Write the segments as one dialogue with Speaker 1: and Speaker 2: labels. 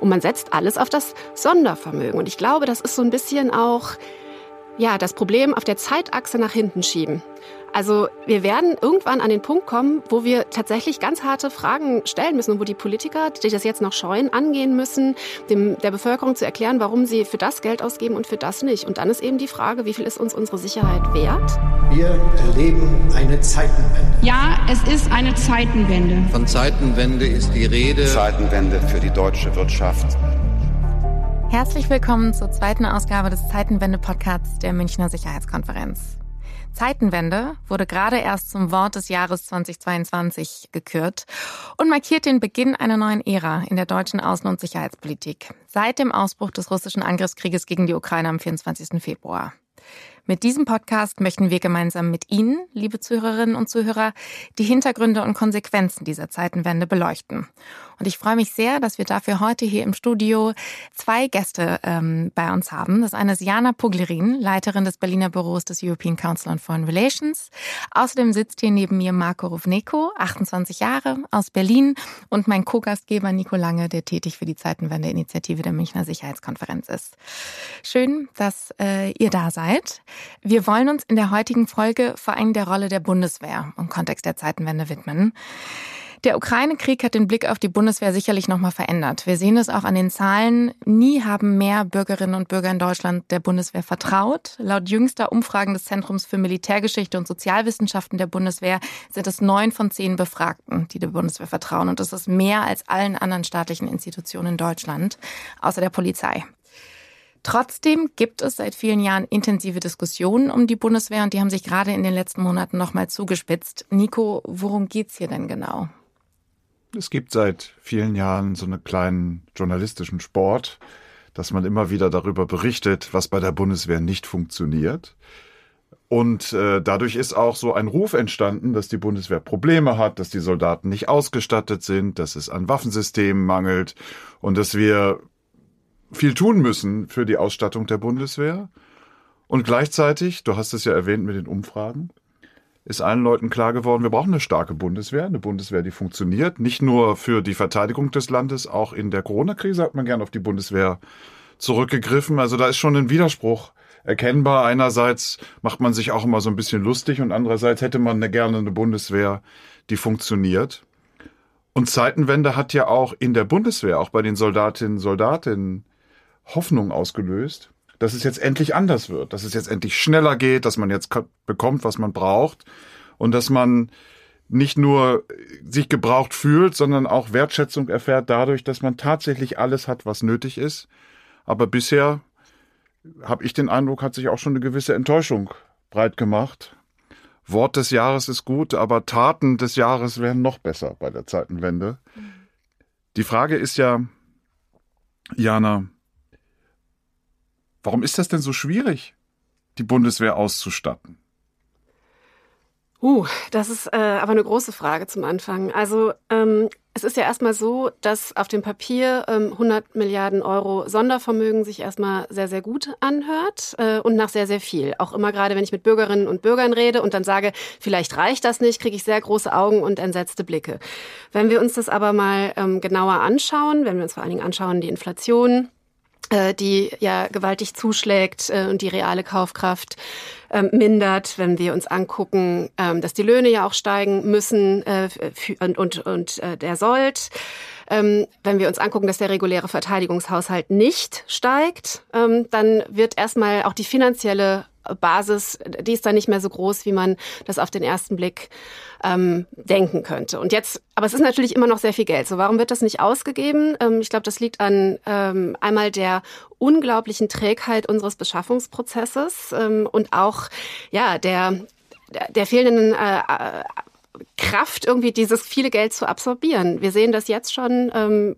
Speaker 1: Und man setzt alles auf das Sondervermögen. Und ich glaube, das ist so ein bisschen auch ja, das Problem auf der Zeitachse nach hinten schieben. Also wir werden irgendwann an den Punkt kommen, wo wir tatsächlich ganz harte Fragen stellen müssen und wo die Politiker, die das jetzt noch scheuen, angehen müssen, dem, der Bevölkerung zu erklären, warum sie für das Geld ausgeben und für das nicht. Und dann ist eben die Frage, wie viel ist uns unsere Sicherheit wert?
Speaker 2: Wir erleben eine Zeitenwende.
Speaker 3: Ja, es ist eine Zeitenwende.
Speaker 4: Von Zeitenwende ist die Rede.
Speaker 5: Zeitenwende für die deutsche Wirtschaft.
Speaker 6: Herzlich willkommen zur zweiten Ausgabe des Zeitenwende-Podcasts der Münchner Sicherheitskonferenz. Zeitenwende wurde gerade erst zum Wort des Jahres 2022 gekürt und markiert den Beginn einer neuen Ära in der deutschen Außen- und Sicherheitspolitik seit dem Ausbruch des russischen Angriffskrieges gegen die Ukraine am 24. Februar. Mit diesem Podcast möchten wir gemeinsam mit Ihnen, liebe Zuhörerinnen und Zuhörer, die Hintergründe und Konsequenzen dieser Zeitenwende beleuchten. Und ich freue mich sehr, dass wir dafür heute hier im Studio zwei Gäste ähm, bei uns haben. Das eine ist Jana Puglerin, Leiterin des Berliner Büros des European Council on Foreign Relations. Außerdem sitzt hier neben mir Marco Rovneko, 28 Jahre, aus Berlin und mein Co-Gastgeber Nico Lange, der tätig für die Zeitenwende-Initiative der Münchner Sicherheitskonferenz ist. Schön, dass äh, ihr da seid. Wir wollen uns in der heutigen Folge vor allem der Rolle der Bundeswehr im Kontext der Zeitenwende widmen. Der Ukraine-Krieg hat den Blick auf die Bundeswehr sicherlich nochmal verändert. Wir sehen es auch an den Zahlen. Nie haben mehr Bürgerinnen und Bürger in Deutschland der Bundeswehr vertraut. Laut jüngster Umfragen des Zentrums für Militärgeschichte und Sozialwissenschaften der Bundeswehr sind es neun von zehn Befragten, die der Bundeswehr vertrauen. Und das ist mehr als allen anderen staatlichen Institutionen in Deutschland, außer der Polizei. Trotzdem gibt es seit vielen Jahren intensive Diskussionen um die Bundeswehr und die haben sich gerade in den letzten Monaten nochmal zugespitzt. Nico, worum geht's hier denn genau?
Speaker 7: Es gibt seit vielen Jahren so einen kleinen journalistischen Sport, dass man immer wieder darüber berichtet, was bei der Bundeswehr nicht funktioniert. Und äh, dadurch ist auch so ein Ruf entstanden, dass die Bundeswehr Probleme hat, dass die Soldaten nicht ausgestattet sind, dass es an Waffensystemen mangelt und dass wir viel tun müssen für die Ausstattung der Bundeswehr. Und gleichzeitig, du hast es ja erwähnt mit den Umfragen, ist allen Leuten klar geworden, wir brauchen eine starke Bundeswehr, eine Bundeswehr, die funktioniert, nicht nur für die Verteidigung des Landes, auch in der Corona-Krise hat man gern auf die Bundeswehr zurückgegriffen. Also da ist schon ein Widerspruch erkennbar. Einerseits macht man sich auch immer so ein bisschen lustig und andererseits hätte man eine, gerne eine Bundeswehr, die funktioniert. Und Zeitenwende hat ja auch in der Bundeswehr, auch bei den Soldatinnen und Soldatinnen, Hoffnung ausgelöst dass es jetzt endlich anders wird, dass es jetzt endlich schneller geht, dass man jetzt bekommt, was man braucht und dass man nicht nur sich gebraucht fühlt, sondern auch Wertschätzung erfährt dadurch, dass man tatsächlich alles hat, was nötig ist. Aber bisher habe ich den Eindruck, hat sich auch schon eine gewisse Enttäuschung breit gemacht. Wort des Jahres ist gut, aber Taten des Jahres wären noch besser bei der Zeitenwende. Die Frage ist ja, Jana, Warum ist das denn so schwierig, die Bundeswehr auszustatten?
Speaker 1: Uh, das ist äh, aber eine große Frage zum Anfang. Also ähm, es ist ja erstmal so, dass auf dem Papier ähm, 100 Milliarden Euro Sondervermögen sich erstmal sehr, sehr gut anhört äh, und nach sehr, sehr viel. Auch immer gerade, wenn ich mit Bürgerinnen und Bürgern rede und dann sage, vielleicht reicht das nicht, kriege ich sehr große Augen und entsetzte Blicke. Wenn wir uns das aber mal ähm, genauer anschauen, wenn wir uns vor allen Dingen anschauen, die Inflation, die ja gewaltig zuschlägt äh, und die reale Kaufkraft ähm, mindert, wenn wir uns angucken, ähm, dass die Löhne ja auch steigen müssen äh, und, und, und der Sold. Ähm, wenn wir uns angucken, dass der reguläre Verteidigungshaushalt nicht steigt, dann wird erstmal auch die finanzielle Basis, die ist dann nicht mehr so groß, wie man das auf den ersten Blick ähm, denken könnte. Und jetzt, aber es ist natürlich immer noch sehr viel Geld. So, warum wird das nicht ausgegeben? Ähm, ich glaube, das liegt an ähm, einmal der unglaublichen Trägheit unseres Beschaffungsprozesses ähm, und auch ja der der fehlenden äh, Kraft, irgendwie dieses viele Geld zu absorbieren. Wir sehen das jetzt schon ähm,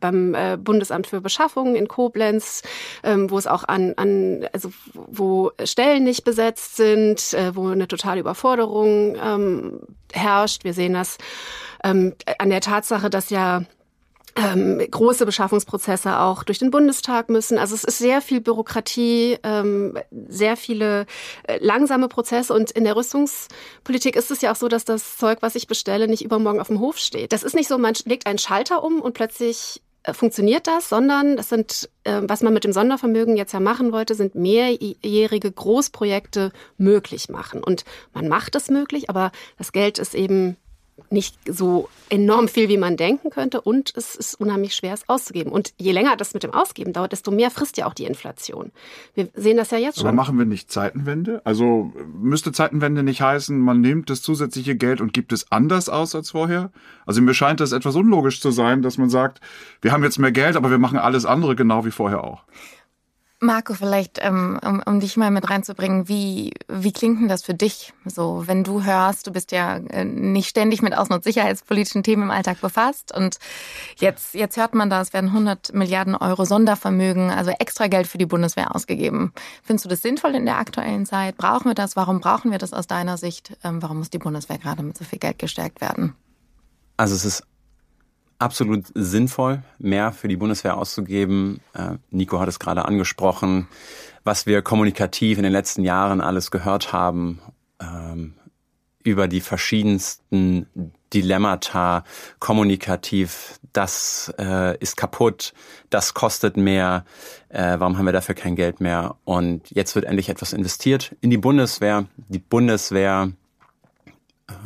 Speaker 1: beim äh, Bundesamt für Beschaffung in Koblenz, ähm, wo es auch an, an also wo Stellen nicht besetzt sind, äh, wo eine totale Überforderung ähm, herrscht. Wir sehen das ähm, an der Tatsache, dass ja ähm, große Beschaffungsprozesse auch durch den Bundestag müssen. Also es ist sehr viel Bürokratie, ähm, sehr viele äh, langsame Prozesse. Und in der Rüstungspolitik ist es ja auch so, dass das Zeug, was ich bestelle, nicht übermorgen auf dem Hof steht. Das ist nicht so, man legt einen Schalter um und plötzlich äh, funktioniert das, sondern das sind, äh, was man mit dem Sondervermögen jetzt ja machen wollte, sind mehrjährige Großprojekte möglich machen. Und man macht es möglich, aber das Geld ist eben nicht so enorm viel, wie man denken könnte und es ist unheimlich schwer, es auszugeben. Und je länger das mit dem Ausgeben dauert, desto mehr frisst ja auch die Inflation. Wir sehen das ja jetzt schon.
Speaker 7: Aber machen wir nicht Zeitenwende? Also müsste Zeitenwende nicht heißen, man nimmt das zusätzliche Geld und gibt es anders aus als vorher? Also mir scheint das etwas unlogisch zu sein, dass man sagt, wir haben jetzt mehr Geld, aber wir machen alles andere genau wie vorher auch.
Speaker 6: Marco, vielleicht, ähm, um, um dich mal mit reinzubringen, wie, wie klingt denn das für dich? So, wenn du hörst, du bist ja äh, nicht ständig mit außen- und sicherheitspolitischen Themen im Alltag befasst und jetzt, jetzt hört man da, es werden 100 Milliarden Euro Sondervermögen, also extra Geld für die Bundeswehr ausgegeben. Findest du das sinnvoll in der aktuellen Zeit? Brauchen wir das? Warum brauchen wir das aus deiner Sicht? Ähm, warum muss die Bundeswehr gerade mit so viel Geld gestärkt werden?
Speaker 8: Also es ist absolut sinnvoll, mehr für die Bundeswehr auszugeben. Äh, Nico hat es gerade angesprochen, was wir kommunikativ in den letzten Jahren alles gehört haben ähm, über die verschiedensten Dilemmata kommunikativ. Das äh, ist kaputt, das kostet mehr. Äh, warum haben wir dafür kein Geld mehr? Und jetzt wird endlich etwas investiert in die Bundeswehr. Die Bundeswehr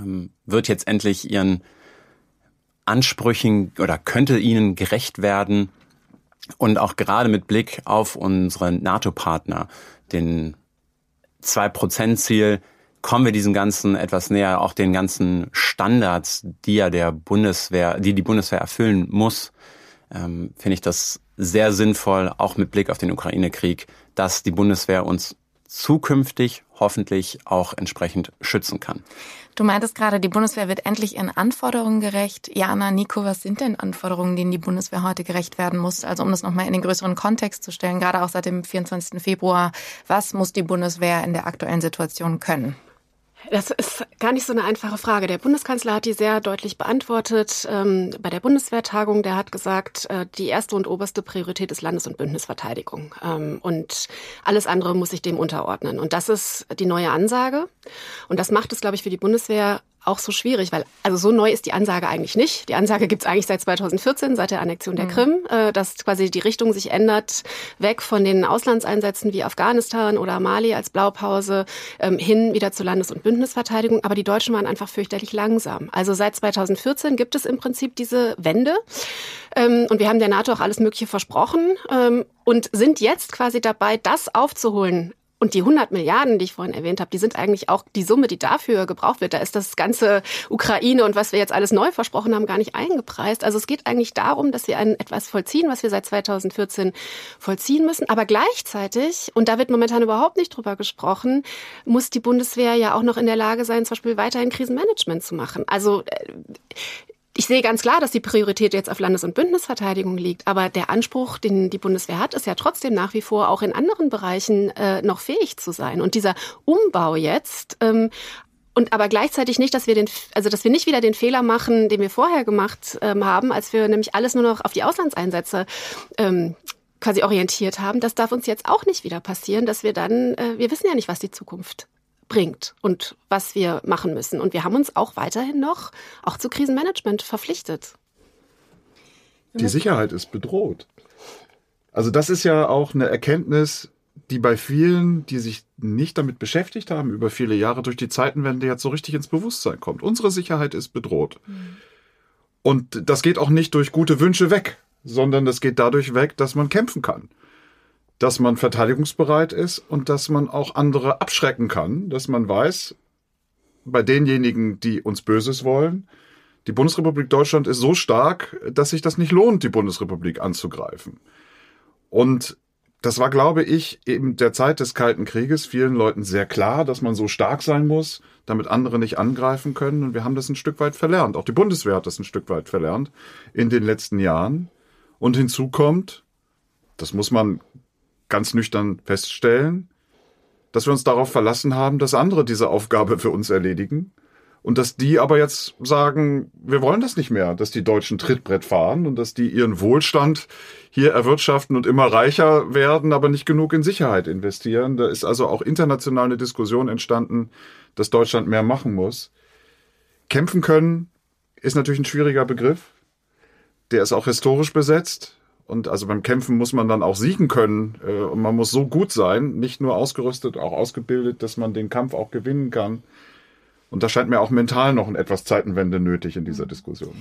Speaker 8: ähm, wird jetzt endlich ihren Ansprüchen oder könnte ihnen gerecht werden. Und auch gerade mit Blick auf unsere NATO-Partner, den 2-Prozent-Ziel, kommen wir diesen ganzen etwas näher, auch den ganzen Standards, die ja der Bundeswehr, die die Bundeswehr erfüllen muss, ähm, finde ich das sehr sinnvoll, auch mit Blick auf den Ukraine-Krieg, dass die Bundeswehr uns zukünftig hoffentlich auch entsprechend schützen kann.
Speaker 6: Du meintest gerade, die Bundeswehr wird endlich ihren Anforderungen gerecht. Jana, Nico, was sind denn Anforderungen, denen die Bundeswehr heute gerecht werden muss? Also um das nochmal in den größeren Kontext zu stellen, gerade auch seit dem 24. Februar, was muss die Bundeswehr in der aktuellen Situation können?
Speaker 1: Das ist gar nicht so eine einfache Frage. Der Bundeskanzler hat die sehr deutlich beantwortet. Ähm, bei der Bundeswehrtagung, der hat gesagt, äh, die erste und oberste Priorität ist Landes- und Bündnisverteidigung. Ähm, und alles andere muss sich dem unterordnen. Und das ist die neue Ansage. Und das macht es, glaube ich, für die Bundeswehr auch so schwierig, weil also so neu ist die Ansage eigentlich nicht. Die Ansage gibt's eigentlich seit 2014, seit der Annexion der mhm. Krim, äh, dass quasi die Richtung sich ändert, weg von den Auslandseinsätzen wie Afghanistan oder Mali als Blaupause ähm, hin wieder zur Landes- und Bündnisverteidigung. Aber die Deutschen waren einfach fürchterlich langsam. Also seit 2014 gibt es im Prinzip diese Wende. Ähm, und wir haben der NATO auch alles Mögliche versprochen ähm, und sind jetzt quasi dabei, das aufzuholen, und die 100 Milliarden, die ich vorhin erwähnt habe, die sind eigentlich auch die Summe, die dafür gebraucht wird. Da ist das ganze Ukraine und was wir jetzt alles neu versprochen haben, gar nicht eingepreist. Also es geht eigentlich darum, dass wir ein, etwas vollziehen, was wir seit 2014 vollziehen müssen. Aber gleichzeitig, und da wird momentan überhaupt nicht drüber gesprochen, muss die Bundeswehr ja auch noch in der Lage sein, zum Beispiel weiterhin Krisenmanagement zu machen. Also äh, ich sehe ganz klar, dass die Priorität jetzt auf Landes- und Bündnisverteidigung liegt, aber der Anspruch, den die Bundeswehr hat, ist ja trotzdem nach wie vor auch in anderen Bereichen äh, noch fähig zu sein. Und dieser Umbau jetzt ähm, und aber gleichzeitig nicht, dass wir den, also dass wir nicht wieder den Fehler machen, den wir vorher gemacht ähm, haben, als wir nämlich alles nur noch auf die Auslandseinsätze ähm, quasi orientiert haben. Das darf uns jetzt auch nicht wieder passieren, dass wir dann, äh, wir wissen ja nicht, was die Zukunft bringt und was wir machen müssen. Und wir haben uns auch weiterhin noch auch zu Krisenmanagement verpflichtet.
Speaker 7: Die Sicherheit ist bedroht. Also das ist ja auch eine Erkenntnis, die bei vielen, die sich nicht damit beschäftigt haben, über viele Jahre durch die Zeitenwende jetzt so richtig ins Bewusstsein kommt. Unsere Sicherheit ist bedroht. Mhm. Und das geht auch nicht durch gute Wünsche weg, sondern das geht dadurch weg, dass man kämpfen kann dass man verteidigungsbereit ist und dass man auch andere abschrecken kann, dass man weiß, bei denjenigen, die uns Böses wollen, die Bundesrepublik Deutschland ist so stark, dass sich das nicht lohnt, die Bundesrepublik anzugreifen. Und das war, glaube ich, eben der Zeit des Kalten Krieges vielen Leuten sehr klar, dass man so stark sein muss, damit andere nicht angreifen können. Und wir haben das ein Stück weit verlernt. Auch die Bundeswehr hat das ein Stück weit verlernt in den letzten Jahren. Und hinzu kommt, das muss man ganz nüchtern feststellen, dass wir uns darauf verlassen haben, dass andere diese Aufgabe für uns erledigen und dass die aber jetzt sagen, wir wollen das nicht mehr, dass die Deutschen Trittbrett fahren und dass die ihren Wohlstand hier erwirtschaften und immer reicher werden, aber nicht genug in Sicherheit investieren. Da ist also auch international eine Diskussion entstanden, dass Deutschland mehr machen muss. Kämpfen können ist natürlich ein schwieriger Begriff. der ist auch historisch besetzt. Und also beim Kämpfen muss man dann auch siegen können. Äh, und man muss so gut sein, nicht nur ausgerüstet, auch ausgebildet, dass man den Kampf auch gewinnen kann. Und da scheint mir auch mental noch ein etwas Zeitenwende nötig in dieser Diskussion.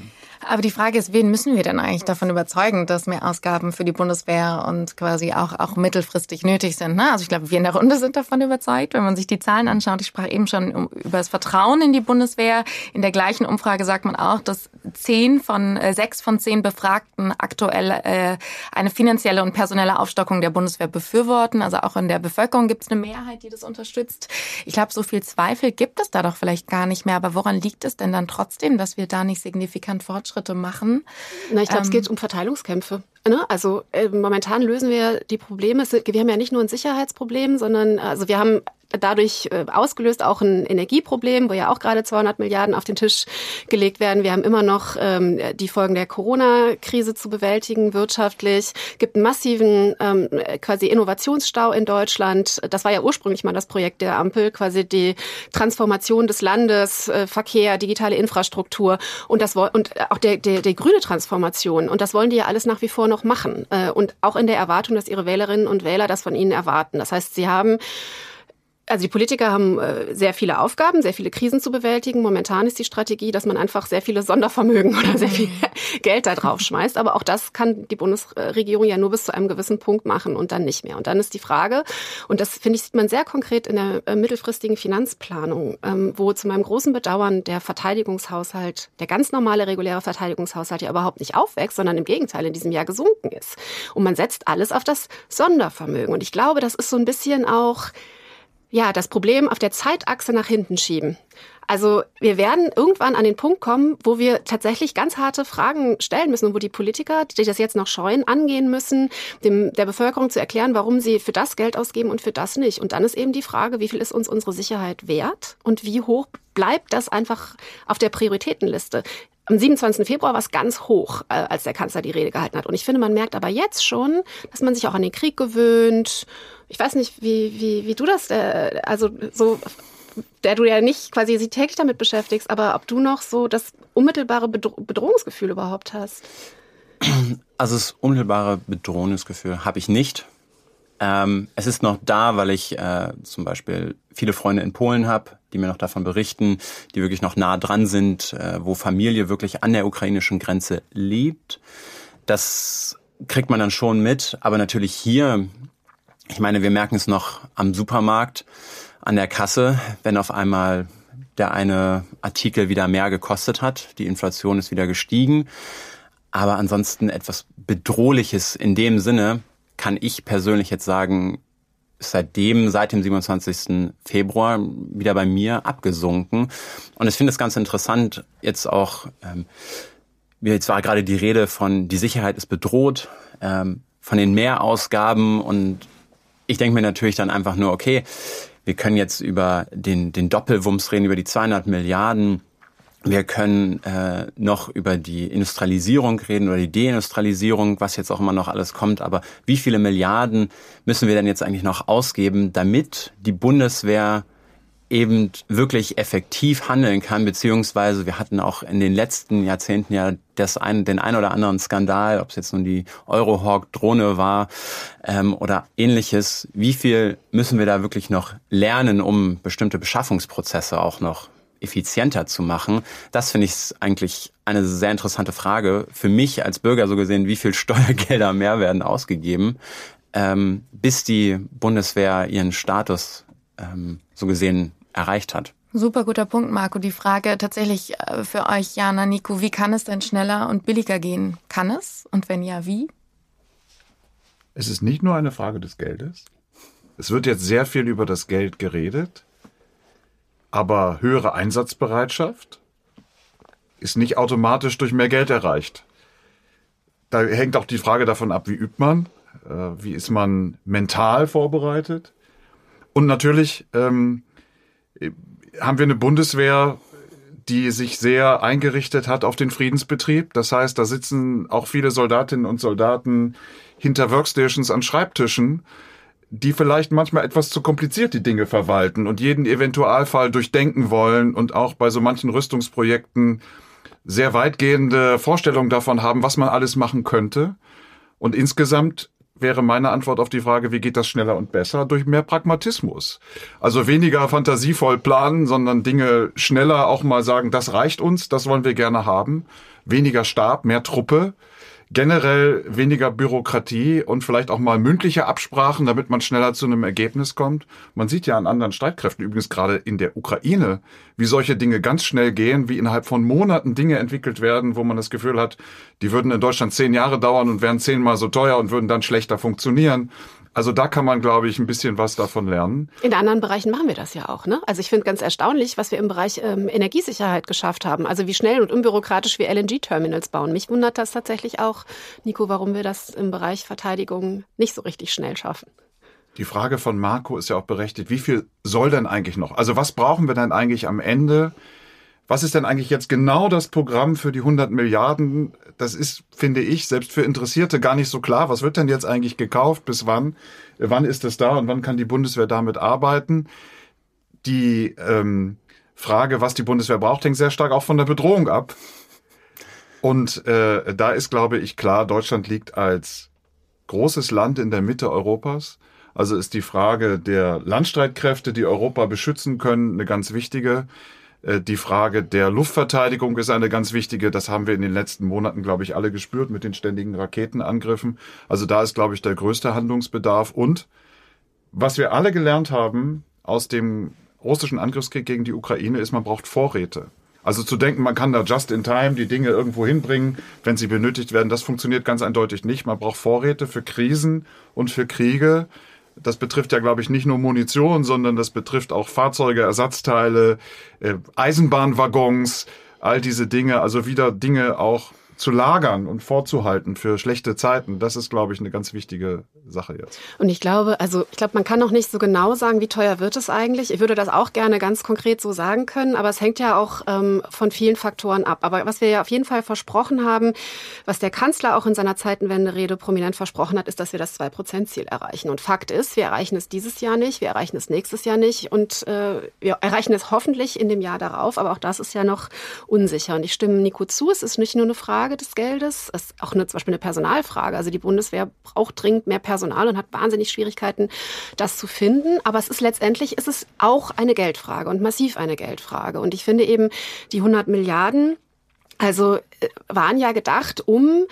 Speaker 6: Aber die Frage ist, wen müssen wir denn eigentlich davon überzeugen, dass mehr Ausgaben für die Bundeswehr und quasi auch, auch mittelfristig nötig sind? Ne? Also ich glaube, wir in der Runde sind davon überzeugt, wenn man sich die Zahlen anschaut. Ich sprach eben schon über das Vertrauen in die Bundeswehr. In der gleichen Umfrage sagt man auch, dass zehn von äh, sechs von zehn Befragten aktuell äh, eine finanzielle und personelle Aufstockung der Bundeswehr befürworten. Also auch in der Bevölkerung gibt es eine Mehrheit, die das unterstützt. Ich glaube, so viel Zweifel gibt es da doch vielleicht vielleicht gar nicht mehr. Aber woran liegt es denn dann trotzdem, dass wir da nicht signifikant Fortschritte machen?
Speaker 1: Na, ich glaube, ähm, es geht um Verteilungskämpfe. Ne? Also äh, momentan lösen wir die Probleme. Wir haben ja nicht nur ein Sicherheitsproblem, sondern also wir haben dadurch äh, ausgelöst auch ein Energieproblem, wo ja auch gerade 200 Milliarden auf den Tisch gelegt werden. Wir haben immer noch ähm, die Folgen der Corona-Krise zu bewältigen wirtschaftlich. Gibt einen massiven ähm, quasi Innovationsstau in Deutschland. Das war ja ursprünglich mal das Projekt der Ampel, quasi die Transformation des Landes, äh, Verkehr, digitale Infrastruktur und das und auch der, der, der grüne Transformation. Und das wollen die ja alles nach wie vor noch machen. Äh, und auch in der Erwartung, dass ihre Wählerinnen und Wähler das von ihnen erwarten. Das heißt, sie haben also die Politiker haben äh, sehr viele Aufgaben, sehr viele Krisen zu bewältigen. Momentan ist die Strategie, dass man einfach sehr viele Sondervermögen oder sehr viel Geld da drauf schmeißt. Aber auch das kann die Bundesregierung ja nur bis zu einem gewissen Punkt machen und dann nicht mehr. Und dann ist die Frage, und das finde ich, sieht man sehr konkret in der äh, mittelfristigen Finanzplanung, ähm, wo zu meinem großen Bedauern der Verteidigungshaushalt, der ganz normale reguläre Verteidigungshaushalt ja überhaupt nicht aufwächst, sondern im Gegenteil in diesem Jahr gesunken ist. Und man setzt alles auf das Sondervermögen. Und ich glaube, das ist so ein bisschen auch ja, das Problem auf der Zeitachse nach hinten schieben. Also wir werden irgendwann an den Punkt kommen, wo wir tatsächlich ganz harte Fragen stellen müssen und wo die Politiker, die das jetzt noch scheuen, angehen müssen, dem, der Bevölkerung zu erklären, warum sie für das Geld ausgeben und für das nicht. Und dann ist eben die Frage, wie viel ist uns unsere Sicherheit wert und wie hoch bleibt das einfach auf der Prioritätenliste. Am 27. Februar war es ganz hoch, äh, als der Kanzler die Rede gehalten hat. Und ich finde, man merkt aber jetzt schon, dass man sich auch an den Krieg gewöhnt. Ich weiß nicht, wie, wie, wie du das, äh, also so, der du ja nicht quasi sie täglich damit beschäftigst, aber ob du noch so das unmittelbare Bedro Bedrohungsgefühl überhaupt hast.
Speaker 8: Also das unmittelbare Bedrohungsgefühl habe ich nicht. Ähm, es ist noch da, weil ich äh, zum Beispiel viele Freunde in Polen habe, die mir noch davon berichten, die wirklich noch nah dran sind, äh, wo Familie wirklich an der ukrainischen Grenze lebt. Das kriegt man dann schon mit, aber natürlich hier, ich meine, wir merken es noch am Supermarkt, an der Kasse, wenn auf einmal der eine Artikel wieder mehr gekostet hat, die Inflation ist wieder gestiegen, aber ansonsten etwas Bedrohliches in dem Sinne, kann ich persönlich jetzt sagen, seitdem, seit dem 27. Februar wieder bei mir abgesunken. Und ich finde es ganz interessant, jetzt auch, ähm, jetzt war gerade die Rede von, die Sicherheit ist bedroht, ähm, von den Mehrausgaben und ich denke mir natürlich dann einfach nur, okay, wir können jetzt über den, den Doppelwumms reden, über die 200 Milliarden wir können äh, noch über die Industrialisierung reden oder die Deindustrialisierung, was jetzt auch immer noch alles kommt. Aber wie viele Milliarden müssen wir denn jetzt eigentlich noch ausgeben, damit die Bundeswehr eben wirklich effektiv handeln kann, beziehungsweise wir hatten auch in den letzten Jahrzehnten ja das ein, den ein oder anderen Skandal, ob es jetzt nun die Eurohawk-Drohne war ähm, oder ähnliches. Wie viel müssen wir da wirklich noch lernen, um bestimmte Beschaffungsprozesse auch noch effizienter zu machen? Das finde ich eigentlich eine sehr interessante Frage. Für mich als Bürger so gesehen, wie viel Steuergelder mehr werden ausgegeben, ähm, bis die Bundeswehr ihren Status ähm, so gesehen erreicht hat.
Speaker 6: Super guter Punkt, Marco. Die Frage tatsächlich äh, für euch, Jana, Nico, wie kann es denn schneller und billiger gehen? Kann es? Und wenn ja, wie?
Speaker 7: Es ist nicht nur eine Frage des Geldes. Es wird jetzt sehr viel über das Geld geredet. Aber höhere Einsatzbereitschaft ist nicht automatisch durch mehr Geld erreicht. Da hängt auch die Frage davon ab, wie übt man, äh, wie ist man mental vorbereitet. Und natürlich ähm, haben wir eine Bundeswehr, die sich sehr eingerichtet hat auf den Friedensbetrieb. Das heißt, da sitzen auch viele Soldatinnen und Soldaten hinter Workstations an Schreibtischen die vielleicht manchmal etwas zu kompliziert die Dinge verwalten und jeden Eventualfall durchdenken wollen und auch bei so manchen Rüstungsprojekten sehr weitgehende Vorstellungen davon haben, was man alles machen könnte. Und insgesamt wäre meine Antwort auf die Frage, wie geht das schneller und besser? Durch mehr Pragmatismus. Also weniger fantasievoll planen, sondern Dinge schneller auch mal sagen, das reicht uns, das wollen wir gerne haben. Weniger Stab, mehr Truppe generell weniger Bürokratie und vielleicht auch mal mündliche Absprachen, damit man schneller zu einem Ergebnis kommt. Man sieht ja an anderen Streitkräften, übrigens gerade in der Ukraine, wie solche Dinge ganz schnell gehen, wie innerhalb von Monaten Dinge entwickelt werden, wo man das Gefühl hat, die würden in Deutschland zehn Jahre dauern und wären zehnmal so teuer und würden dann schlechter funktionieren. Also da kann man, glaube ich, ein bisschen was davon lernen.
Speaker 1: In anderen Bereichen machen wir das ja auch. Ne? Also ich finde ganz erstaunlich, was wir im Bereich ähm, Energiesicherheit geschafft haben. Also wie schnell und unbürokratisch wir LNG-Terminals bauen. Mich wundert das tatsächlich auch, Nico, warum wir das im Bereich Verteidigung nicht so richtig schnell schaffen.
Speaker 7: Die Frage von Marco ist ja auch berechtigt. Wie viel soll denn eigentlich noch? Also was brauchen wir denn eigentlich am Ende? Was ist denn eigentlich jetzt genau das Programm für die 100 Milliarden? Das ist, finde ich, selbst für Interessierte gar nicht so klar. Was wird denn jetzt eigentlich gekauft? Bis wann? Wann ist es da und wann kann die Bundeswehr damit arbeiten? Die ähm, Frage, was die Bundeswehr braucht, hängt sehr stark auch von der Bedrohung ab. Und äh, da ist, glaube ich, klar, Deutschland liegt als großes Land in der Mitte Europas. Also ist die Frage der Landstreitkräfte, die Europa beschützen können, eine ganz wichtige. Äh, die Frage der Luftverteidigung ist eine ganz wichtige. Das haben wir in den letzten Monaten, glaube ich, alle gespürt mit den ständigen Raketenangriffen. Also da ist, glaube ich, der größte Handlungsbedarf. Und was wir alle gelernt haben aus dem russischen Angriffskrieg gegen die Ukraine ist, man braucht Vorräte. Also zu denken, man kann da just in time die Dinge irgendwo hinbringen, wenn sie benötigt werden, das funktioniert ganz eindeutig nicht. Man braucht Vorräte für Krisen und für Kriege. Das betrifft ja, glaube ich, nicht nur Munition, sondern das betrifft auch Fahrzeuge, Ersatzteile, äh, Eisenbahnwaggons, all diese Dinge. Also wieder Dinge auch zu lagern und vorzuhalten für schlechte Zeiten, das ist, glaube ich, eine ganz wichtige Sache jetzt.
Speaker 1: Und ich glaube, also ich glaube, man kann noch nicht so genau sagen, wie teuer wird es eigentlich. Ich würde das auch gerne ganz konkret so sagen können, aber es hängt ja auch ähm, von vielen Faktoren ab. Aber was wir ja auf jeden Fall versprochen haben, was der Kanzler auch in seiner Zeitenwende-Rede prominent versprochen hat, ist, dass wir das 2-Prozent-Ziel erreichen. Und Fakt ist, wir erreichen es dieses Jahr nicht, wir erreichen es nächstes Jahr nicht und äh, wir erreichen es hoffentlich in dem Jahr darauf, aber auch das ist ja noch unsicher. Und ich stimme Nico zu, es ist nicht nur eine Frage Frage des Geldes. Es ist auch eine, zum Beispiel eine Personalfrage. Also die Bundeswehr braucht dringend mehr Personal und hat wahnsinnig Schwierigkeiten, das zu finden. Aber es ist letztendlich, ist es auch eine Geldfrage und massiv eine Geldfrage. Und ich finde eben, die 100 Milliarden, also äh, waren ja gedacht, um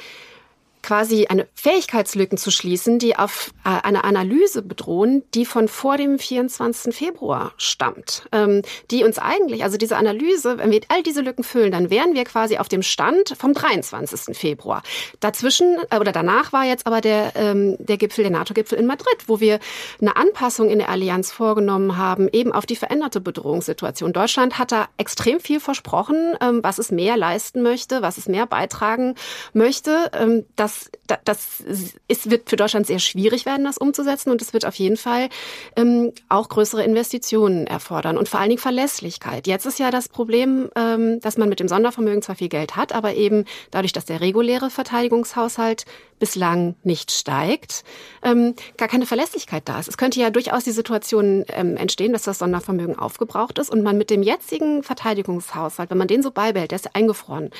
Speaker 1: quasi eine Fähigkeitslücken zu schließen, die auf äh, eine Analyse bedrohen, die von vor dem 24. Februar stammt, ähm, die uns eigentlich, also diese Analyse, wenn wir all diese Lücken füllen, dann wären wir quasi auf dem Stand vom 23. Februar. Dazwischen äh, oder danach war jetzt aber der, ähm, der Gipfel, der NATO-Gipfel in Madrid, wo wir eine Anpassung in der Allianz vorgenommen haben, eben auf die veränderte Bedrohungssituation. Deutschland hat da extrem viel versprochen, ähm, was es mehr leisten möchte, was es mehr beitragen möchte. Ähm, das das, das ist, wird für Deutschland sehr schwierig werden, das umzusetzen. Und es wird auf jeden Fall ähm, auch größere Investitionen erfordern und vor allen Dingen Verlässlichkeit. Jetzt ist ja das Problem, ähm, dass man mit dem Sondervermögen zwar viel Geld hat, aber eben dadurch, dass der reguläre Verteidigungshaushalt bislang nicht steigt, ähm, gar keine Verlässlichkeit da ist. Es könnte ja durchaus die Situation ähm, entstehen, dass das Sondervermögen aufgebraucht ist und man mit dem jetzigen Verteidigungshaushalt, wenn man den so beibehält, der ist eingefroren,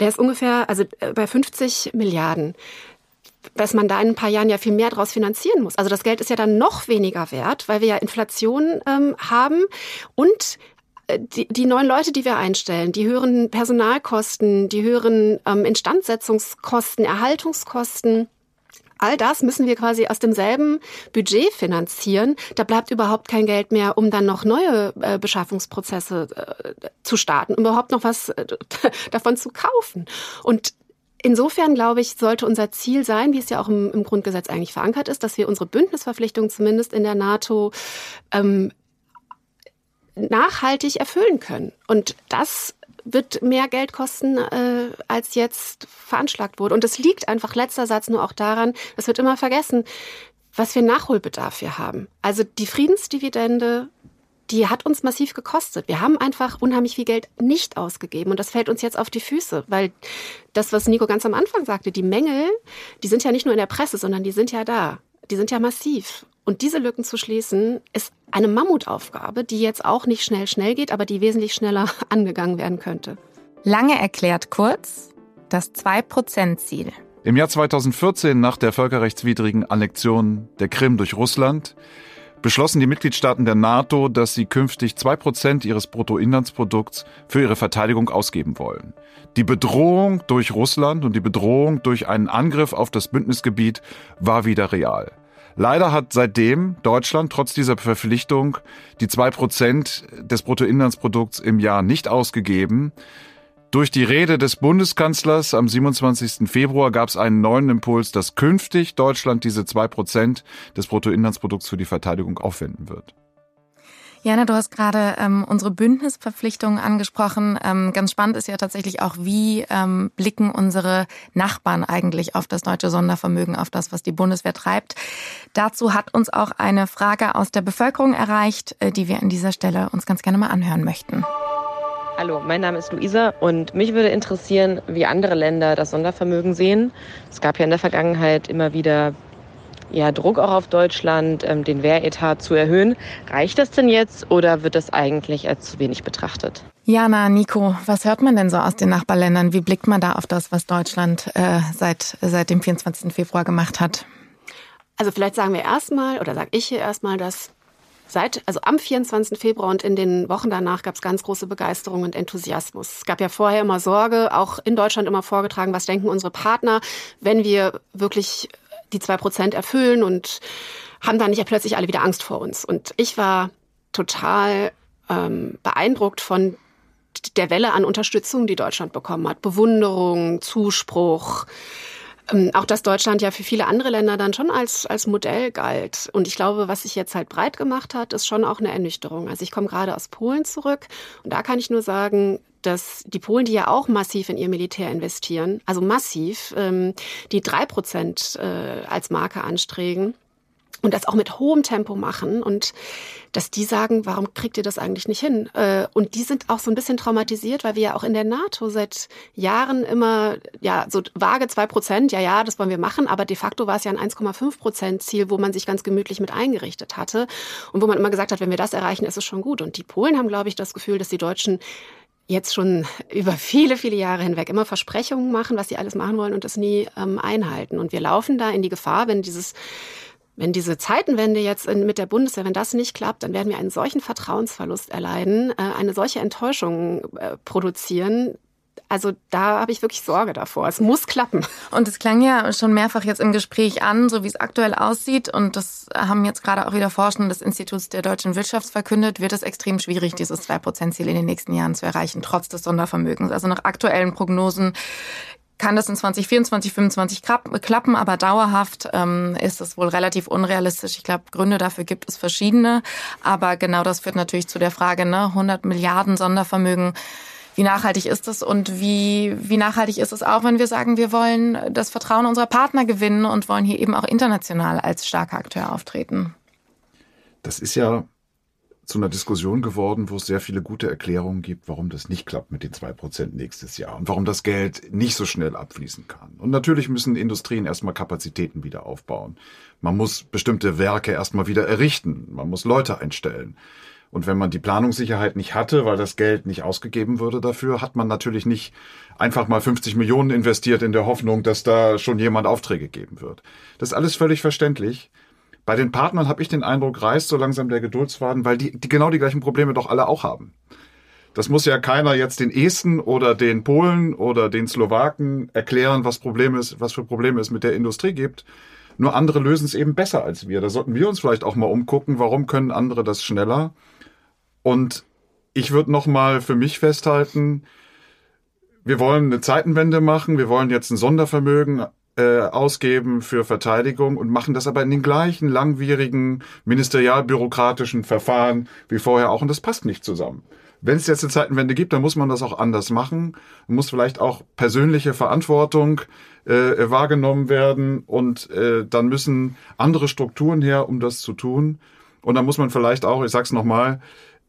Speaker 1: der ist ungefähr, also äh, bei 50 Milliarden dass man da in ein paar Jahren ja viel mehr daraus finanzieren muss. Also das Geld ist ja dann noch weniger wert, weil wir ja Inflation ähm, haben und die, die neuen Leute, die wir einstellen, die höheren Personalkosten, die höheren ähm, Instandsetzungskosten, Erhaltungskosten, All das müssen wir quasi aus demselben Budget finanzieren. Da bleibt überhaupt kein Geld mehr, um dann noch neue äh, Beschaffungsprozesse äh, zu starten, um überhaupt noch was äh, davon zu kaufen. Und Insofern, glaube ich, sollte unser Ziel sein, wie es ja auch im, im Grundgesetz eigentlich verankert ist, dass wir unsere Bündnisverpflichtungen zumindest in der NATO ähm, nachhaltig erfüllen können. Und das wird mehr Geld kosten, äh, als jetzt veranschlagt wurde. Und es liegt einfach, letzter Satz, nur auch daran, es wird immer vergessen, was für Nachholbedarf wir haben. Also die Friedensdividende, die hat uns massiv gekostet. Wir haben einfach unheimlich viel Geld nicht ausgegeben und das fällt uns jetzt auf die Füße, weil das, was Nico ganz am Anfang sagte, die Mängel, die sind ja nicht nur in der Presse, sondern die sind ja da. Die sind ja massiv. Und diese Lücken zu schließen, ist eine Mammutaufgabe, die jetzt auch nicht schnell, schnell geht, aber die wesentlich schneller angegangen werden könnte.
Speaker 6: Lange erklärt kurz, das 2-Prozent-Ziel.
Speaker 7: Im Jahr 2014, nach der völkerrechtswidrigen Annexion der Krim durch Russland, beschlossen die Mitgliedstaaten der NATO, dass sie künftig zwei Prozent ihres Bruttoinlandsprodukts für ihre Verteidigung ausgeben wollen. Die Bedrohung durch Russland und die Bedrohung durch einen Angriff auf das Bündnisgebiet war wieder real. Leider hat seitdem Deutschland trotz dieser Verpflichtung die zwei Prozent des Bruttoinlandsprodukts im Jahr nicht ausgegeben. Durch die Rede des Bundeskanzlers am 27. Februar gab es einen neuen Impuls, dass künftig Deutschland diese zwei Prozent des Bruttoinlandsprodukts für die Verteidigung aufwenden wird.
Speaker 6: Jana, du hast gerade ähm, unsere Bündnisverpflichtungen angesprochen. Ähm, ganz spannend ist ja tatsächlich auch, wie ähm, blicken unsere Nachbarn eigentlich auf das deutsche Sondervermögen, auf das, was die Bundeswehr treibt. Dazu hat uns auch eine Frage aus der Bevölkerung erreicht, äh, die wir an dieser Stelle uns ganz gerne mal anhören möchten.
Speaker 9: Hallo, mein Name ist Luisa und mich würde interessieren, wie andere Länder das Sondervermögen sehen. Es gab ja in der Vergangenheit immer wieder ja, Druck auch auf Deutschland, ähm, den Wehretat zu erhöhen. Reicht das denn jetzt oder wird das eigentlich als zu wenig betrachtet?
Speaker 6: Jana, Nico, was hört man denn so aus den Nachbarländern? Wie blickt man da auf das, was Deutschland äh, seit, seit dem 24. Februar gemacht hat?
Speaker 1: Also vielleicht sagen wir erstmal, oder sage ich hier erstmal, dass Seit, also am 24. Februar und in den Wochen danach gab es ganz große Begeisterung und Enthusiasmus. Es gab ja vorher immer Sorge, auch in Deutschland immer vorgetragen, was denken unsere Partner, wenn wir wirklich die zwei Prozent erfüllen und haben dann nicht plötzlich alle wieder Angst vor uns. Und ich war total ähm, beeindruckt von der Welle an Unterstützung, die Deutschland bekommen hat. Bewunderung, Zuspruch, ähm, auch dass Deutschland ja für viele andere Länder dann schon als, als Modell galt. Und ich glaube, was sich jetzt halt breit gemacht hat, ist schon auch eine Ernüchterung. Also ich komme gerade aus Polen zurück und da kann ich nur sagen, dass die Polen, die ja auch massiv in ihr Militär investieren, also massiv, ähm, die drei Prozent äh, als Marke anstreben, und das auch mit hohem Tempo machen und dass die sagen, warum kriegt ihr das eigentlich nicht hin? Äh, und die sind auch so ein bisschen traumatisiert, weil wir ja auch in der NATO seit Jahren immer, ja, so vage zwei Prozent, ja, ja, das wollen wir machen, aber de facto war es ja ein 1,5 Prozent Ziel, wo man sich ganz gemütlich mit eingerichtet hatte und wo man immer gesagt hat, wenn wir das erreichen, ist es schon gut. Und die Polen haben, glaube ich, das Gefühl, dass die Deutschen jetzt schon über viele, viele Jahre hinweg immer Versprechungen machen, was sie alles machen wollen und das nie ähm, einhalten. Und wir laufen da in die Gefahr, wenn dieses wenn diese Zeitenwende jetzt mit der Bundeswehr, wenn das nicht klappt, dann werden wir einen solchen Vertrauensverlust erleiden, äh, eine solche Enttäuschung äh, produzieren, also da habe ich wirklich Sorge davor. Es muss klappen.
Speaker 6: Und es klang ja schon mehrfach jetzt im Gespräch an, so wie es aktuell aussieht. Und das haben jetzt gerade auch wieder Forschende des Instituts der deutschen Wirtschaft verkündet, wird es extrem schwierig, dieses 2-Prozent-Ziel in den nächsten Jahren zu erreichen, trotz des Sondervermögens. Also nach aktuellen Prognosen kann das in 2024, 2025 klappen, aber dauerhaft ähm, ist es wohl relativ unrealistisch. Ich glaube, Gründe dafür gibt es verschiedene, aber genau das führt natürlich zu der Frage, ne, 100 Milliarden Sondervermögen. Wie nachhaltig ist es und wie, wie nachhaltig ist es auch, wenn wir sagen, wir wollen das Vertrauen unserer Partner gewinnen und wollen hier eben auch international als starker Akteur auftreten?
Speaker 7: Das ist ja zu einer Diskussion geworden, wo es sehr viele gute Erklärungen gibt, warum das nicht klappt mit den zwei Prozent nächstes Jahr und warum das Geld nicht so schnell abfließen kann. Und natürlich müssen Industrien erstmal Kapazitäten wieder aufbauen. Man muss bestimmte Werke erstmal wieder errichten. Man muss Leute einstellen. Und wenn man die Planungssicherheit nicht hatte, weil das Geld nicht ausgegeben würde dafür, hat man natürlich nicht einfach mal 50 Millionen investiert in der Hoffnung, dass da schon jemand Aufträge geben wird. Das ist alles völlig verständlich. Bei den Partnern habe ich den Eindruck, reißt so langsam der Geduldsfaden, weil die, die genau die gleichen Probleme doch alle auch haben. Das muss ja keiner jetzt den Esten oder den Polen oder den Slowaken erklären, was Problem ist, was für Probleme es mit der Industrie gibt. Nur andere lösen es eben besser als wir. Da sollten wir uns vielleicht auch mal umgucken, warum können andere das schneller? Und ich würde noch mal für mich festhalten, wir wollen eine Zeitenwende machen, wir wollen jetzt ein Sondervermögen äh, ausgeben für Verteidigung und machen das aber in den gleichen langwierigen ministerialbürokratischen Verfahren wie vorher auch und das passt nicht zusammen. Wenn es jetzt eine Zeitenwende gibt, dann muss man das auch anders machen. Man muss vielleicht auch persönliche Verantwortung äh, wahrgenommen werden und äh, dann müssen andere Strukturen her, um das zu tun. Und dann muss man vielleicht auch, ich sag's nochmal, äh,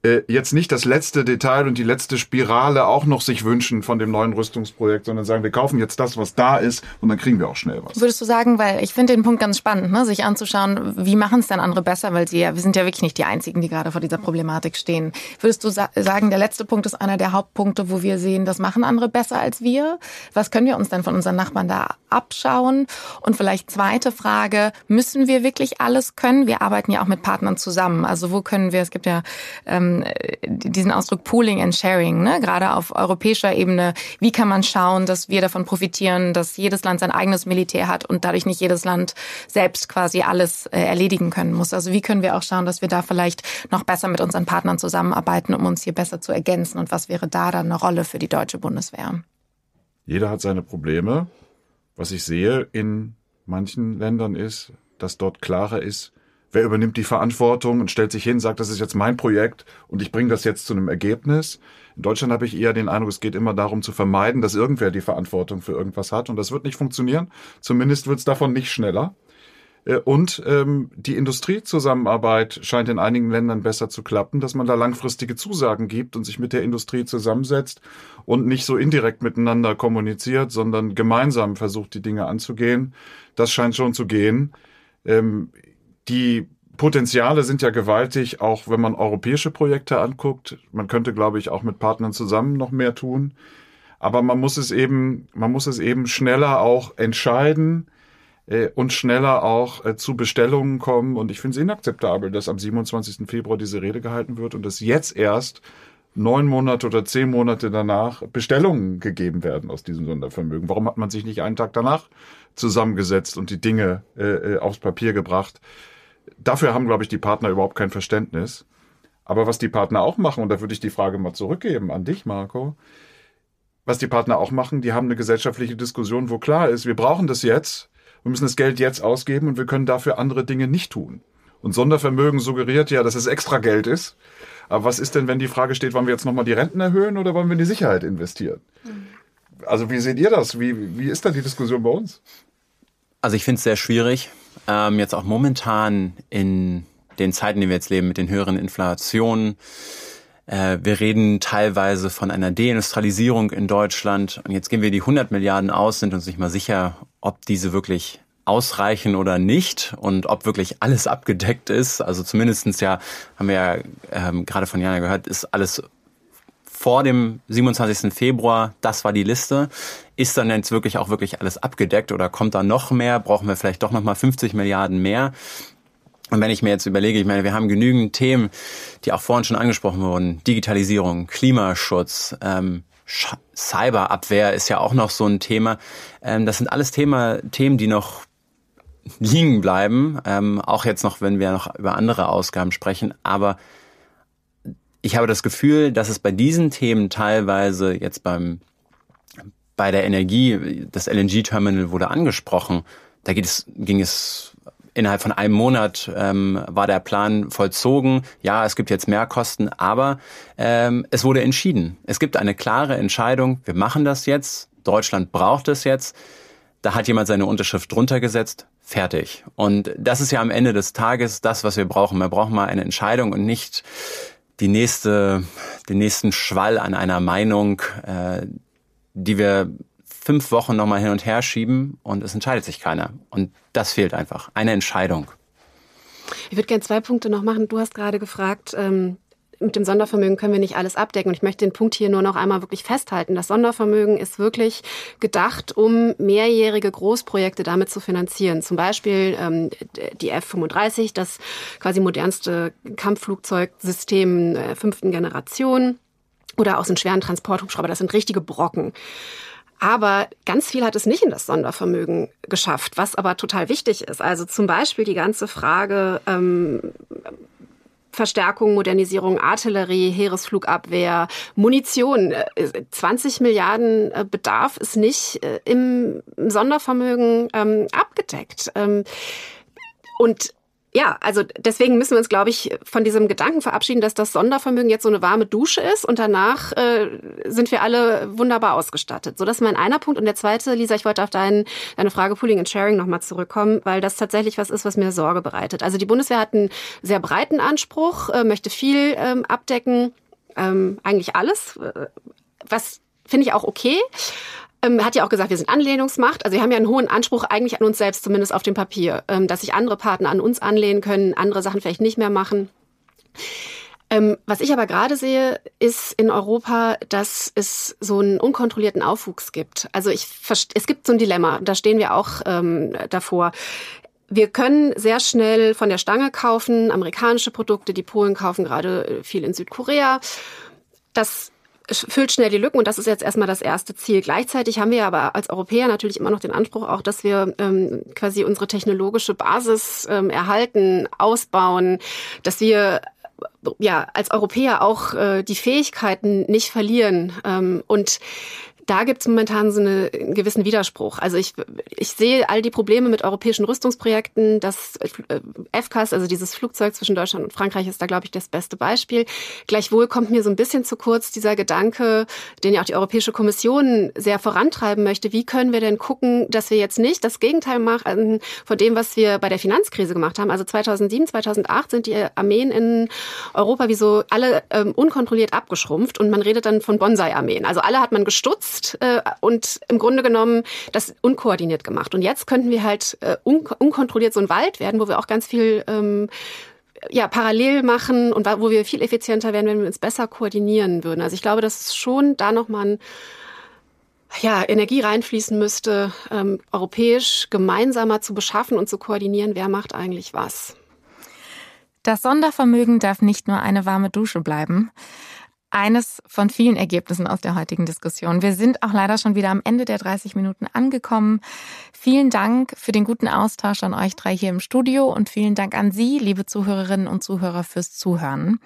Speaker 7: jetzt nicht das letzte Detail und die letzte Spirale auch noch sich wünschen von dem neuen Rüstungsprojekt, sondern sagen, wir kaufen jetzt das, was da ist und dann kriegen wir auch schnell was.
Speaker 6: Würdest du sagen, weil ich finde den Punkt ganz spannend, ne, sich anzuschauen, wie machen es denn andere besser, weil sie ja, wir sind ja wirklich nicht die Einzigen, die gerade vor dieser Problematik stehen. Würdest du sa sagen, der letzte Punkt ist einer der Hauptpunkte, wo wir sehen, das machen andere besser als wir? Was können wir uns denn von unseren Nachbarn da abschauen? Und vielleicht zweite Frage, müssen wir wirklich alles können? Wir arbeiten ja auch mit Partnern zusammen. Also wo können wir, es gibt ja ähm, ähm, diesen Ausdruck Pooling and Sharing, ne? gerade auf europäischer Ebene. Wie kann man schauen, dass wir davon profitieren, dass jedes Land sein eigenes Militär hat und dadurch nicht jedes Land selbst quasi alles äh, erledigen können muss? Also wie können wir auch schauen, dass wir da vielleicht noch besser mit unseren Partnern zusammenarbeiten, um uns hier besser zu ergänzen? Und was wäre da dann eine Rolle für die deutsche Bundeswehr?
Speaker 7: Jeder hat seine Probleme. Was ich sehe in manchen Ländern ist, dass dort klarer ist, wer übernimmt die Verantwortung und stellt sich hin, sagt, das ist jetzt mein Projekt und ich bringe das jetzt zu einem Ergebnis. In Deutschland habe ich eher den Eindruck, es geht immer darum zu vermeiden, dass irgendwer die Verantwortung für irgendwas hat und das wird nicht funktionieren. Zumindest wird es davon nicht schneller. Äh, und ähm, die Industriezusammenarbeit scheint in einigen Ländern besser zu klappen, dass man da langfristige Zusagen gibt und sich mit der Industrie zusammensetzt und nicht so indirekt miteinander kommuniziert, sondern gemeinsam versucht, die Dinge anzugehen. Das scheint schon zu gehen. Ähm, die Potenziale sind ja gewaltig, auch wenn man europäische Projekte anguckt. Man könnte, glaube ich, auch mit Partnern zusammen noch mehr tun. Aber man muss es eben, man muss es eben schneller auch entscheiden äh, und schneller auch äh, zu Bestellungen kommen. Und ich finde es inakzeptabel, dass am 27. Februar diese Rede gehalten wird und dass jetzt erst neun Monate oder zehn Monate danach Bestellungen gegeben werden aus diesem Sondervermögen. Warum hat man sich nicht einen Tag danach zusammengesetzt und die Dinge äh, äh aufs Papier gebracht? Dafür haben, glaube ich, die Partner überhaupt kein Verständnis. Aber was die Partner auch machen, und da würde ich die Frage mal zurückgeben an dich, Marco, was die Partner auch machen, die haben eine gesellschaftliche Diskussion, wo klar ist, wir brauchen das jetzt, wir müssen das Geld jetzt ausgeben und wir können dafür andere Dinge nicht tun. Und Sondervermögen suggeriert ja, dass es extra Geld ist. Aber was ist denn, wenn die Frage steht, wollen wir jetzt nochmal die Renten erhöhen oder wollen wir in die Sicherheit investieren? Also wie seht ihr das? Wie, wie ist da die Diskussion bei uns?
Speaker 8: Also ich finde es sehr schwierig ähm, jetzt auch momentan in den Zeiten, in denen wir jetzt leben, mit den höheren Inflationen. Äh, wir reden teilweise von einer Deindustrialisierung in Deutschland. Und jetzt gehen wir die 100 Milliarden aus, sind uns nicht mal sicher, ob diese wirklich ausreichen oder nicht und ob wirklich alles abgedeckt ist. Also zumindestens ja, haben wir ja ähm, gerade von Jana gehört, ist alles vor dem 27. Februar, das war die Liste. Ist dann jetzt wirklich auch wirklich alles abgedeckt oder kommt da noch mehr? Brauchen wir vielleicht doch nochmal 50 Milliarden mehr? Und wenn ich mir jetzt überlege, ich meine, wir haben genügend Themen, die auch vorhin schon angesprochen wurden. Digitalisierung, Klimaschutz, ähm, Cyberabwehr ist ja auch noch so ein Thema. Ähm, das sind alles Thema, Themen, die noch liegen bleiben. Ähm, auch jetzt noch, wenn wir noch über andere Ausgaben sprechen. Aber ich habe das Gefühl, dass es bei diesen Themen teilweise jetzt beim bei der Energie, das LNG-Terminal wurde angesprochen, da geht es, ging es innerhalb von einem Monat ähm, war der Plan vollzogen. Ja, es gibt jetzt mehr Kosten, aber ähm, es wurde entschieden. Es gibt eine klare Entscheidung. Wir machen das jetzt. Deutschland braucht es jetzt. Da hat jemand seine Unterschrift drunter gesetzt. Fertig. Und das ist ja am Ende des Tages das, was wir brauchen. Wir brauchen mal eine Entscheidung und nicht die nächste, den nächsten Schwall an einer Meinung, äh, die wir fünf Wochen nochmal hin und her schieben und es entscheidet sich keiner. Und das fehlt einfach. Eine Entscheidung.
Speaker 1: Ich würde gerne zwei Punkte noch machen. Du hast gerade gefragt, ähm, mit dem Sondervermögen können wir nicht alles abdecken. Und ich möchte den Punkt hier nur noch einmal wirklich festhalten. Das Sondervermögen ist wirklich gedacht, um mehrjährige Großprojekte damit zu finanzieren. Zum Beispiel ähm, die F-35, das quasi modernste Kampfflugzeugsystem äh, fünften Generation oder auch so einen schweren Transporthubschrauber. Das sind richtige Brocken. Aber ganz viel hat es nicht in das Sondervermögen geschafft, was aber total wichtig ist. Also zum Beispiel die ganze Frage, ähm, Verstärkung, Modernisierung, Artillerie, Heeresflugabwehr, Munition. 20 äh, Milliarden äh, Bedarf ist nicht äh, im Sondervermögen ähm, abgedeckt. Ähm, und ja, also deswegen müssen wir uns, glaube ich, von diesem Gedanken verabschieden, dass das Sondervermögen jetzt so eine warme Dusche ist und danach äh, sind wir alle wunderbar ausgestattet. So, das ist mein einer Punkt. Und der zweite, Lisa, ich wollte auf dein, deine Frage Pooling and Sharing nochmal zurückkommen, weil das tatsächlich was ist, was mir Sorge bereitet. Also die Bundeswehr hat einen sehr breiten Anspruch, äh, möchte viel ähm, abdecken, ähm, eigentlich alles, äh, was finde ich auch okay. Ähm, hat ja auch gesagt, wir sind Anlehnungsmacht. Also wir haben ja einen hohen Anspruch eigentlich an uns selbst, zumindest auf dem Papier, ähm, dass sich andere Partner an uns anlehnen können, andere Sachen vielleicht nicht mehr machen. Ähm, was ich aber gerade sehe, ist in Europa, dass es so einen unkontrollierten Aufwuchs gibt. Also ich, es gibt so ein Dilemma, da stehen wir auch ähm, davor. Wir können sehr schnell von der Stange kaufen, amerikanische Produkte, die Polen kaufen gerade viel in Südkorea. Das füllt schnell die Lücken und das ist jetzt erstmal das erste Ziel. Gleichzeitig haben wir aber als Europäer natürlich immer noch den Anspruch auch, dass wir ähm, quasi unsere technologische Basis ähm, erhalten, ausbauen, dass wir ja als Europäer auch äh, die Fähigkeiten nicht verlieren ähm, und da gibt es momentan so eine, einen gewissen Widerspruch. Also ich, ich sehe all die Probleme mit europäischen Rüstungsprojekten. Das äh, FCAS, also dieses Flugzeug zwischen Deutschland und Frankreich, ist da, glaube ich, das beste Beispiel. Gleichwohl kommt mir so ein bisschen zu kurz dieser Gedanke, den ja auch die Europäische Kommission sehr vorantreiben möchte. Wie können wir denn gucken, dass wir jetzt nicht das Gegenteil machen von dem, was wir bei der Finanzkrise gemacht haben? Also 2007, 2008 sind die Armeen in Europa wie so alle ähm, unkontrolliert abgeschrumpft und man redet dann von Bonsai-Armeen. Also alle hat man gestutzt genutzt äh, und im Grunde genommen das unkoordiniert gemacht. Und jetzt könnten wir halt äh, un unkontrolliert so ein Wald werden, wo wir auch ganz viel ähm, ja, parallel machen und wo wir viel effizienter werden, wenn wir uns besser koordinieren würden. Also ich glaube, dass schon da nochmal ein ja, Energie reinfließen müsste, ähm, europäisch gemeinsamer zu beschaffen und zu koordinieren, wer macht eigentlich was.
Speaker 6: Das Sondervermögen darf nicht nur eine warme Dusche bleiben eines von vielen Ergebnissen aus der heutigen Diskussion. Wir sind auch leider schon wieder am Ende der 30 Minuten angekommen. Vielen Dank für den guten Austausch an euch drei hier im Studio und vielen Dank an Sie, liebe Zuhörerinnen und Zuhörer, fürs Zuhören.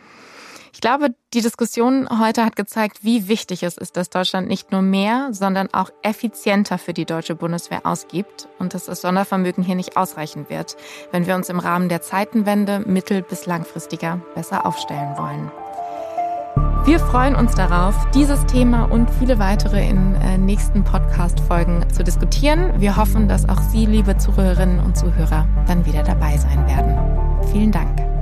Speaker 6: Ich glaube, die Diskussion heute hat gezeigt, wie wichtig es ist, dass Deutschland nicht nur mehr, sondern auch effizienter für die deutsche Bundeswehr ausgibt und dass das Sondervermögen hier nicht ausreichen wird, wenn wir uns im Rahmen der Zeitenwende mittel- bis langfristiger besser aufstellen wollen. Wir freuen uns darauf, dieses Thema und viele weitere in äh, nächsten Podcast-Folgen zu diskutieren. Wir hoffen, dass auch Sie, liebe Zuhörerinnen und Zuhörer, dann wieder dabei sein werden. Vielen Dank.